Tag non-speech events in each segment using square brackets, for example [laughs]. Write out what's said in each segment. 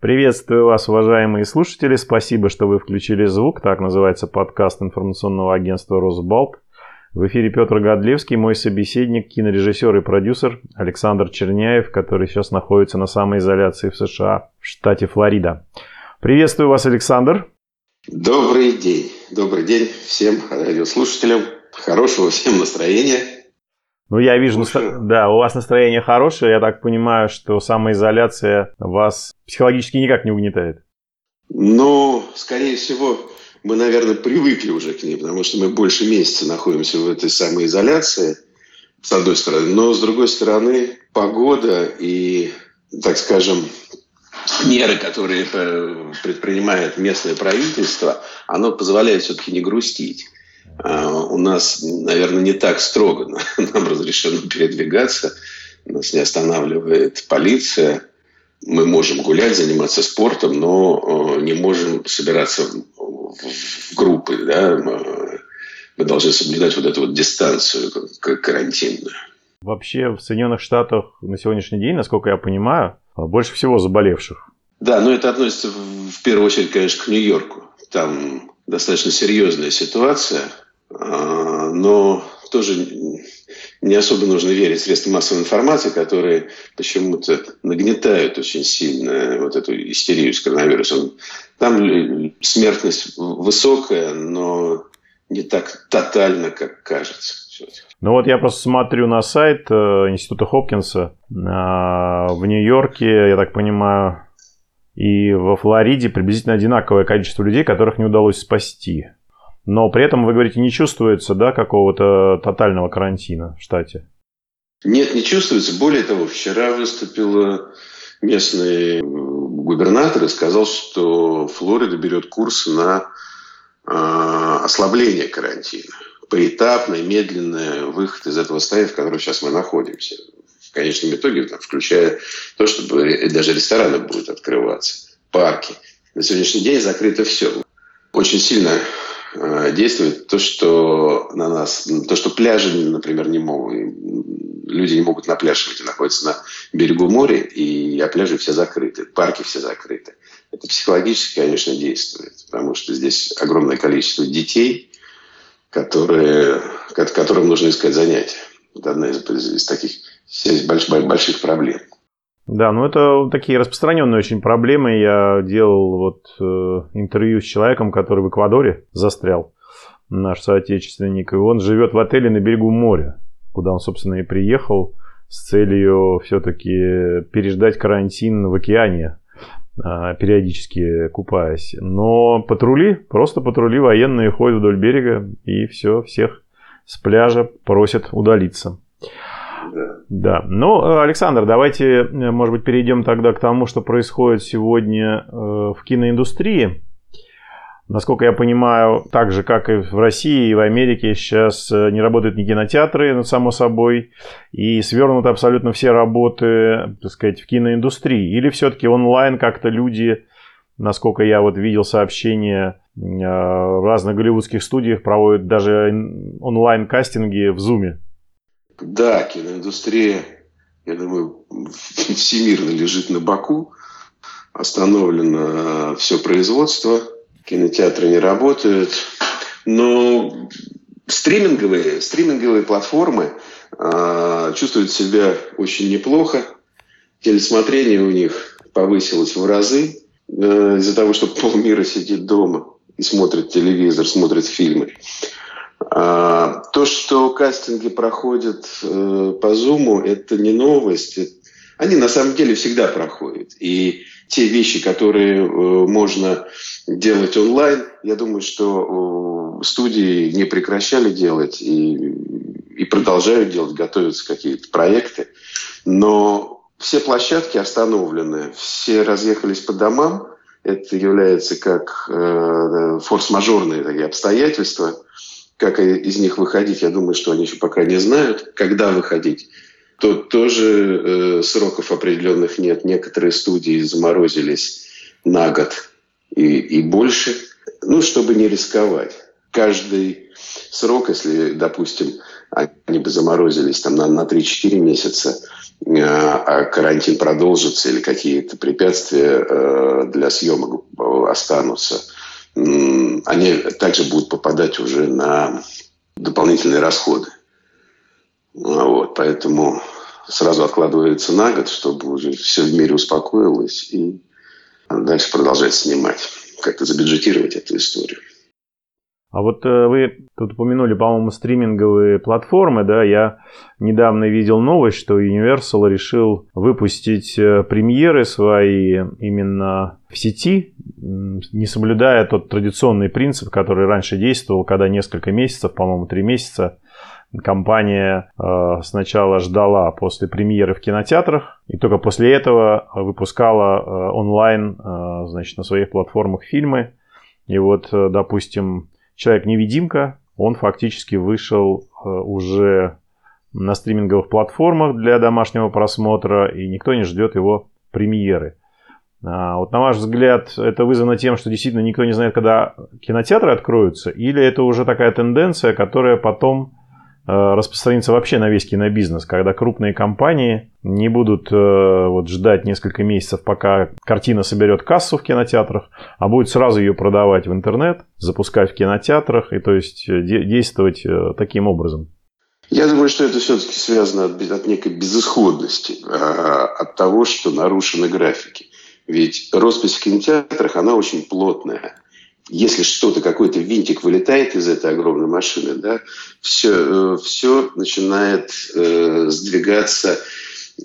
Приветствую вас, уважаемые слушатели. Спасибо, что вы включили звук. Так называется подкаст информационного агентства «Росбалт». В эфире Петр Годлевский, мой собеседник, кинорежиссер и продюсер Александр Черняев, который сейчас находится на самоизоляции в США, в штате Флорида. Приветствую вас, Александр. Добрый день. Добрый день всем радиослушателям. Хорошего всем настроения. Ну, я вижу, настро... да, у вас настроение хорошее. Я так понимаю, что самоизоляция вас психологически никак не угнетает. Ну, скорее всего, мы, наверное, привыкли уже к ней, потому что мы больше месяца находимся в этой самоизоляции, с одной стороны. Но, с другой стороны, погода и, так скажем, меры, которые предпринимает местное правительство, оно позволяет все-таки не грустить. А, у нас, наверное, не так строго [laughs] нам разрешено передвигаться. Нас не останавливает полиция. Мы можем гулять, заниматься спортом, но не можем собираться в группы. Да? Мы должны соблюдать вот эту вот дистанцию карантинную. Вообще в Соединенных Штатах на сегодняшний день, насколько я понимаю, больше всего заболевших. Да, но это относится в первую очередь, конечно, к Нью-Йорку. Там достаточно серьезная ситуация, но тоже не особо нужно верить средствам массовой информации, которые почему-то нагнетают очень сильно вот эту истерию с коронавирусом. Там смертность высокая, но не так тотально, как кажется. Ну вот я просто смотрю на сайт э, Института Хопкинса а, в Нью-Йорке, я так понимаю, и во Флориде приблизительно одинаковое количество людей, которых не удалось спасти. Но при этом, вы говорите, не чувствуется да, какого-то тотального карантина в штате? Нет, не чувствуется. Более того, вчера выступил местный губернатор и сказал, что Флорида берет курс на э, ослабление карантина. Поэтапный, медленный выход из этого состояния, в котором сейчас мы находимся. В конечном итоге, там, включая то, что даже рестораны будут открываться, парки. На сегодняшний день закрыто все. Очень сильно Э, действует то, что на нас, то, что пляжи, например, не могут, люди не могут на пляж выйти, находятся на берегу моря, и а пляжи все закрыты, парки все закрыты. Это психологически, конечно, действует, потому что здесь огромное количество детей, которые, которым нужно искать занятия. Это одна из, из таких больших, больших проблем. Да, ну это такие распространенные очень проблемы. Я делал вот э, интервью с человеком, который в Эквадоре застрял, наш соотечественник, и он живет в отеле на берегу моря, куда он, собственно, и приехал с целью все-таки переждать карантин в океане, э, периодически купаясь. Но патрули, просто патрули военные ходят вдоль берега и все, всех с пляжа просят удалиться. Да. Ну, э, Александр, давайте, э, может быть, перейдем тогда к тому, что происходит сегодня э, в киноиндустрии. Насколько я понимаю, так же, как и в России и в Америке, сейчас не работают ни кинотеатры, ну, само собой, и свернуты абсолютно все работы, так сказать, в киноиндустрии. Или все-таки онлайн как-то люди, насколько я вот видел сообщения, в разных голливудских студиях проводят даже онлайн-кастинги в Зуме. Да, киноиндустрия, я думаю, [laughs] всемирно лежит на боку. Остановлено все производство, кинотеатры не работают. Но стриминговые, стриминговые платформы э, чувствуют себя очень неплохо. Телесмотрение у них повысилось в разы э, из-за того, что полмира сидит дома и смотрит телевизор, смотрит фильмы. А, то, что кастинги проходят э, по Zoom, это не новость. Они на самом деле всегда проходят. И те вещи, которые э, можно делать онлайн, я думаю, что э, студии не прекращали делать и, и продолжают делать, готовятся какие-то проекты. Но все площадки остановлены, все разъехались по домам. Это является как э, форс-мажорные такие обстоятельства – как из них выходить, я думаю, что они еще пока не знают, когда выходить. То тоже э, сроков определенных нет. Некоторые студии заморозились на год и, и больше, ну, чтобы не рисковать. Каждый срок, если, допустим, они бы заморозились там на, на 3-4 месяца, э, а карантин продолжится или какие-то препятствия э, для съемок останутся, они также будут попадать уже на дополнительные расходы. Вот, поэтому сразу откладывается на год, чтобы уже все в мире успокоилось и дальше продолжать снимать, как-то забюджетировать эту историю. А вот э, вы тут упомянули, по-моему, стриминговые платформы, да, я недавно видел новость, что Universal решил выпустить э, премьеры свои именно в сети, не соблюдая тот традиционный принцип, который раньше действовал, когда несколько месяцев, по-моему, три месяца, компания э, сначала ждала после премьеры в кинотеатрах, и только после этого выпускала онлайн, значит, на своих платформах фильмы. И вот, допустим, Человек-невидимка, он фактически вышел э, уже на стриминговых платформах для домашнего просмотра, и никто не ждет его премьеры. А вот на ваш взгляд, это вызвано тем, что действительно никто не знает, когда кинотеатры откроются, или это уже такая тенденция, которая потом распространится вообще на весь кинобизнес, когда крупные компании не будут э, вот, ждать несколько месяцев, пока картина соберет кассу в кинотеатрах, а будет сразу ее продавать в интернет, запускать в кинотеатрах, и то есть э, де- действовать таким образом. Я думаю, что это все-таки связано от, от некой безысходности, от того, что нарушены графики. Ведь роспись в кинотеатрах, она очень плотная если что-то, какой-то винтик вылетает из этой огромной машины, да, все, э, все начинает э, сдвигаться,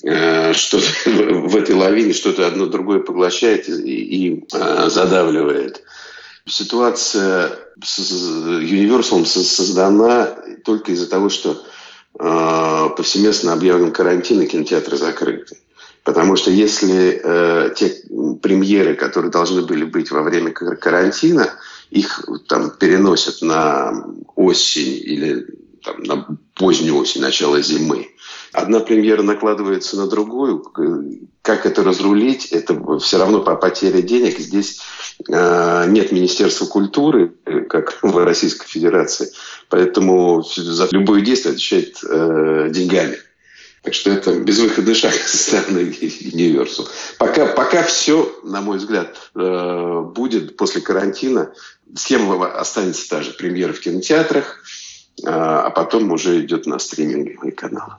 э, что-то [laughs] в этой лавине, что-то одно другое поглощает и, и э, задавливает. Ситуация с Universal создана только из-за того, что э, повсеместно объявлен карантин и кинотеатры закрыты. Потому что если э, те премьеры, которые должны были быть во время карантина, их там переносят на осень или там, на позднюю осень, начало зимы. Одна премьера накладывается на другую. Как это разрулить? Это все равно по потере денег. Здесь э, нет Министерства культуры, как в Российской Федерации. Поэтому за любое действие отвечает э, деньгами. Так что это безвыходный шаг [laughs] со стороны Universal. Пока, пока все, на мой взгляд, э, будет после карантина. Схема останется та же. Премьера в кинотеатрах, э, а потом уже идет на стриминговые каналы.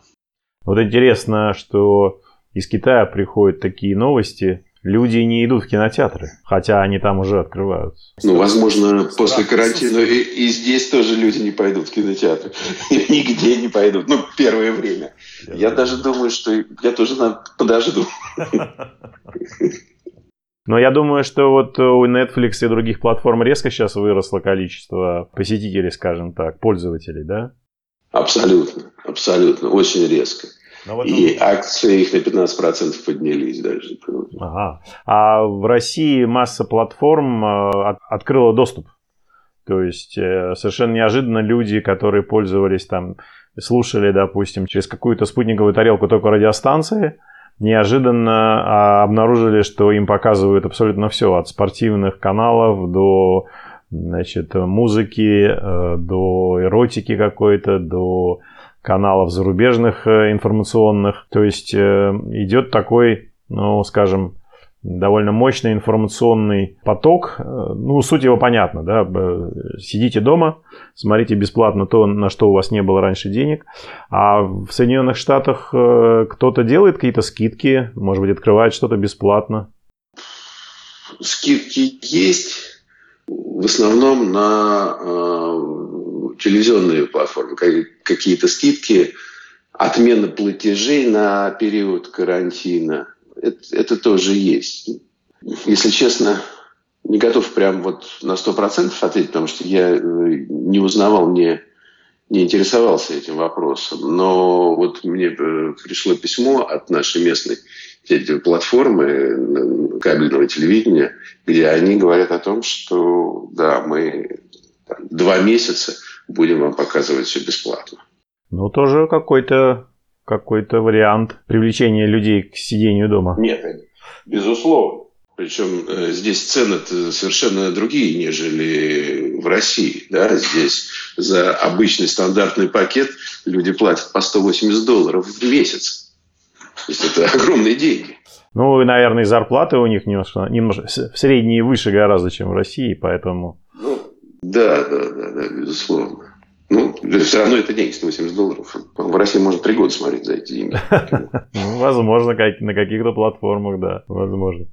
Вот интересно, что из Китая приходят такие новости, люди не идут в кинотеатры, хотя они там уже открываются. Ну, возможно, после карантина и, и здесь тоже люди не пойдут в кинотеатр. [laughs] Нигде не пойдут. Ну, первое время. Я, я даже думаю, что я тоже подожду. [laughs] Но я думаю, что вот у Netflix и других платформ резко сейчас выросло количество посетителей, скажем так, пользователей, да? Абсолютно, абсолютно, очень резко. Но вот и акции их на 15% поднялись даже. Ага. А в России масса платформ э, открыла доступ. То есть э, совершенно неожиданно люди, которые пользовались там, слушали, допустим, через какую-то спутниковую тарелку только радиостанции, неожиданно а, обнаружили, что им показывают абсолютно все, от спортивных каналов до значит, музыки, э, до эротики какой-то, до каналов зарубежных э, информационных. То есть э, идет такой, ну, скажем, довольно мощный информационный поток. Э, ну, суть его понятна, да. Сидите дома, смотрите бесплатно то, на что у вас не было раньше денег. А в Соединенных Штатах кто-то делает какие-то скидки, может быть, открывает что-то бесплатно. Скидки есть, в основном на телевизионные платформы, какие-то скидки, отмена платежей на период карантина. Это, это тоже есть. Если честно, не готов прям вот на 100% ответить, потому что я э, не узнавал, не, не интересовался этим вопросом. Но вот мне э, пришло письмо от нашей местной платформы э, кабельного телевидения, где они говорят о том, что да, мы там, два месяца будем вам показывать все бесплатно. Ну, тоже какой-то какой-то вариант привлечения людей к сидению дома. Нет, безусловно. Причем э, здесь цены совершенно другие, нежели в России. Да? Здесь за обычный стандартный пакет люди платят по 180 долларов в месяц. То есть это [laughs] огромные деньги. Ну, и, наверное, зарплаты у них немножко, немножко средние выше гораздо, чем в России, поэтому... Да, да, да, да, безусловно. Ну, все равно это деньги, 180 долларов. В России можно три года смотреть за эти деньги. [laughs] Ну, возможно, на каких-то платформах, да, возможно.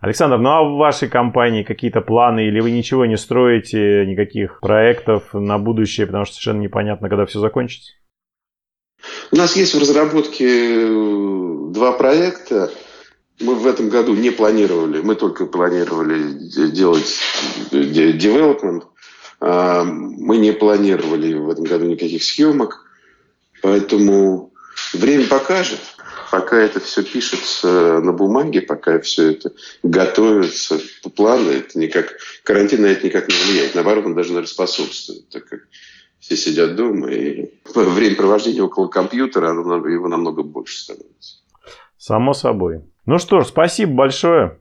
Александр, ну а в вашей компании какие-то планы или вы ничего не строите, никаких проектов на будущее, потому что совершенно непонятно, когда все закончится? У нас есть в разработке э, два проекта. Мы в этом году не планировали, мы только планировали делать development а, мы не планировали в этом году никаких съемок, поэтому время покажет. Пока это все пишется на бумаге, пока все это готовится по плану, это никак, карантин на это никак не влияет. Наоборот, он даже, наверное, способствует, так как все сидят дома, и время провождения около компьютера, оно, его намного больше становится. Само собой. Ну что ж, спасибо большое.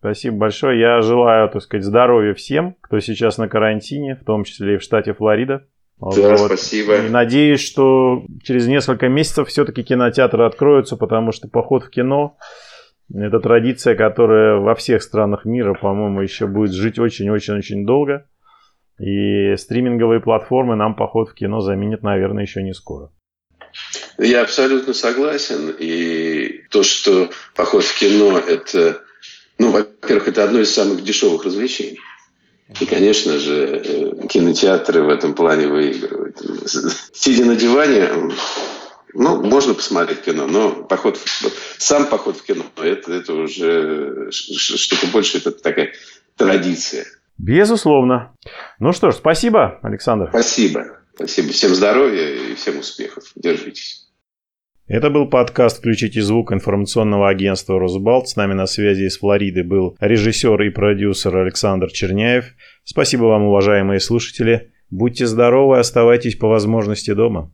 Спасибо большое. Я желаю, так сказать, здоровья всем, кто сейчас на карантине, в том числе и в штате Флорида. Да, вот. спасибо. И надеюсь, что через несколько месяцев все-таки кинотеатры откроются, потому что поход в кино – это традиция, которая во всех странах мира, по-моему, еще будет жить очень-очень-очень долго. И стриминговые платформы нам поход в кино заменят, наверное, еще не скоро. Я абсолютно согласен. И то, что поход в кино – это ну, во-первых, это одно из самых дешевых развлечений. И, конечно же, э, кинотеатры в этом плане выигрывают. Сидя на диване, ну, можно посмотреть кино, но поход, сам поход в кино, это, это уже что-то больше, это такая традиция. Безусловно. Ну что ж, спасибо, Александр. Спасибо. Спасибо. Всем здоровья и всем успехов. Держитесь. Это был подкаст «Включите звук» информационного агентства «Росбалт». С нами на связи из Флориды был режиссер и продюсер Александр Черняев. Спасибо вам, уважаемые слушатели. Будьте здоровы, оставайтесь по возможности дома.